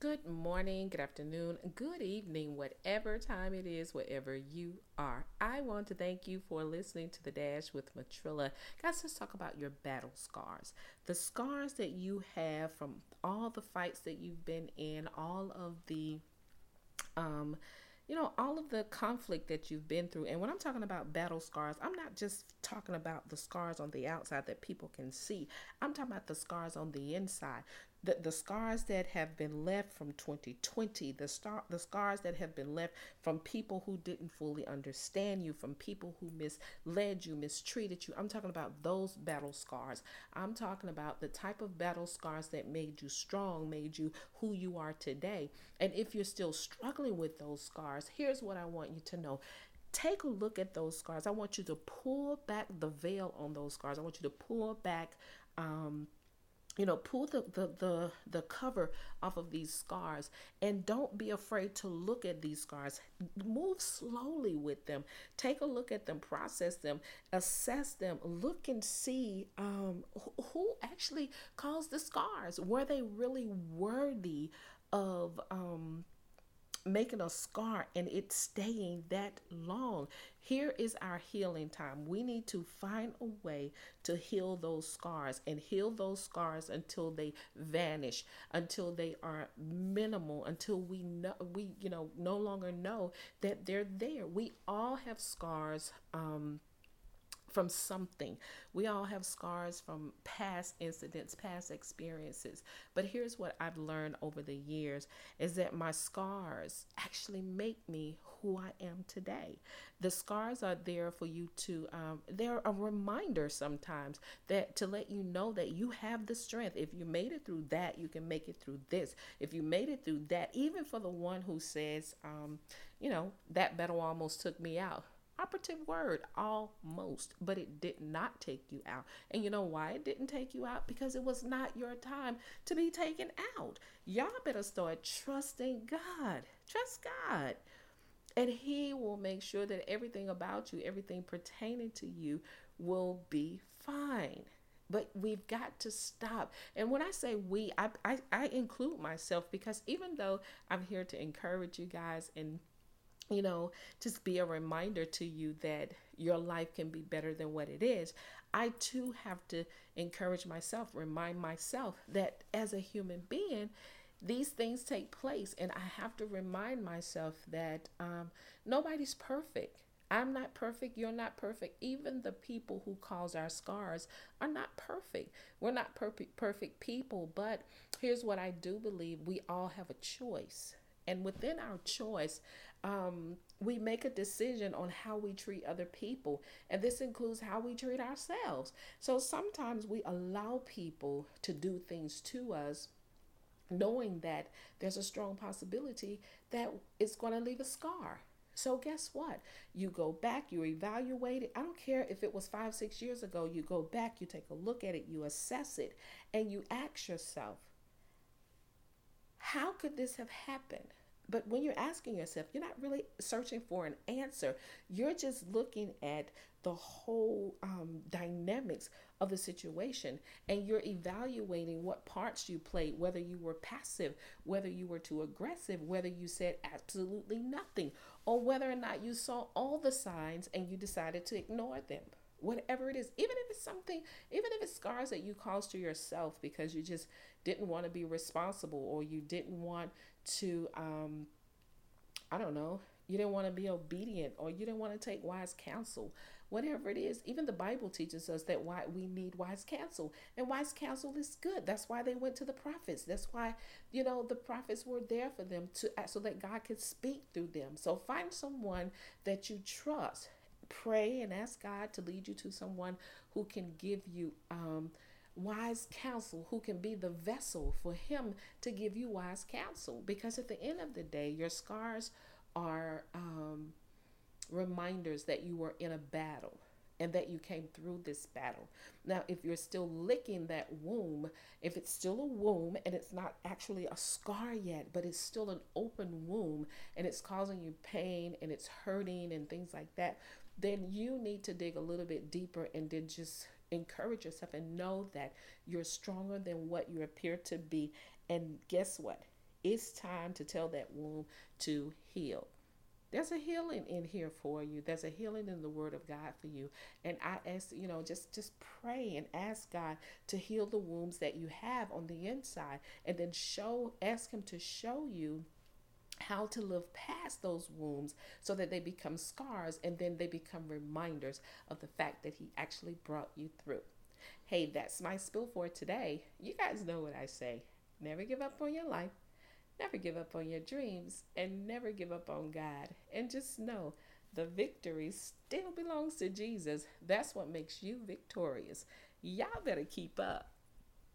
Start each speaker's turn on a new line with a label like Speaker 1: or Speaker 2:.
Speaker 1: Good morning, good afternoon, good evening, whatever time it is, wherever you are. I want to thank you for listening to The Dash with Matrilla. Guys, let's talk about your battle scars. The scars that you have from all the fights that you've been in, all of the um you know, all of the conflict that you've been through. And when I'm talking about battle scars, I'm not just talking about the scars on the outside that people can see. I'm talking about the scars on the inside the, the scars that have been left from 2020, the star, the scars that have been left from people who didn't fully understand you, from people who misled you, mistreated you. I'm talking about those battle scars. I'm talking about the type of battle scars that made you strong, made you who you are today. And if you're still struggling with those scars, here's what I want you to know take a look at those scars. I want you to pull back the veil on those scars. I want you to pull back um, you know pull the, the the the cover off of these scars and don't be afraid to look at these scars. Move slowly with them. Take a look at them process them assess them. Look and see um, who actually caused the scars. Were they really worthy of um, making a scar and it staying that long. Here is our healing time. We need to find a way to heal those scars and heal those scars until they vanish, until they are minimal, until we know we you know no longer know that they're there. We all have scars um from something. We all have scars from past incidents, past experiences. But here's what I've learned over the years is that my scars actually make me who I am today. The scars are there for you to um, they're a reminder sometimes that to let you know that you have the strength. If you made it through that, you can make it through this. If you made it through that, even for the one who says, um, you know, that battle almost took me out operative word almost but it did not take you out. And you know why it didn't take you out? Because it was not your time to be taken out. Y'all better start trusting god. Trust god. And he will make sure that everything about you everything pertaining to you will be fine. But we've got to stop. And when i say we I, I, I include myself because even though i'm here to encourage you guys and you know, just be a reminder to you that your life can be better than what it is. I too have to encourage myself, remind myself that as a human being, these things take place, and I have to remind myself that um, nobody's perfect. I'm not perfect. You're not perfect. Even the people who cause our scars are not perfect. We're not perfect, perfect people. But here's what I do believe: we all have a choice, and within our choice, um, we make a decision on how we treat other people, and this includes how we treat ourselves. So sometimes we allow people to do things to us knowing that there's a strong possibility that it's going to leave a scar. So, guess what? You go back, you evaluate it. I don't care if it was five, six years ago, you go back, you take a look at it, you assess it, and you ask yourself, how could this have happened? But when you're asking yourself, you're not really searching for an answer. You're just looking at the whole um, dynamics of the situation and you're evaluating what parts you played, whether you were passive, whether you were too aggressive, whether you said absolutely nothing, or whether or not you saw all the signs and you decided to ignore them whatever it is, even if it's something, even if it's scars that you caused to yourself because you just didn't want to be responsible or you didn't want to, um, I don't know, you didn't want to be obedient or you didn't want to take wise counsel, whatever it is. Even the Bible teaches us that why we need wise counsel, and wise counsel is good. That's why they went to the prophets. That's why you know the prophets were there for them to so that God could speak through them. So find someone that you trust pray and ask God to lead you to someone who can give you um, wise counsel, who can be the vessel for Him to give you wise counsel. Because at the end of the day, your scars are um, reminders that you were in a battle and that you came through this battle. Now, if you're still licking that womb, if it's still a womb and it's not actually a scar yet, but it's still an open womb and it's causing you pain and it's hurting and things like that, then you need to dig a little bit deeper and then just encourage yourself and know that you're stronger than what you appear to be. And guess what? It's time to tell that womb to heal. There's a healing in here for you. There's a healing in the word of God for you. And I ask, you know, just just pray and ask God to heal the wounds that you have on the inside and then show ask him to show you how to live past those wounds so that they become scars and then they become reminders of the fact that he actually brought you through. Hey, that's my spill for today. You guys know what I say. Never give up on your life. Never give up on your dreams and never give up on God. And just know the victory still belongs to Jesus. That's what makes you victorious. Y'all better keep up.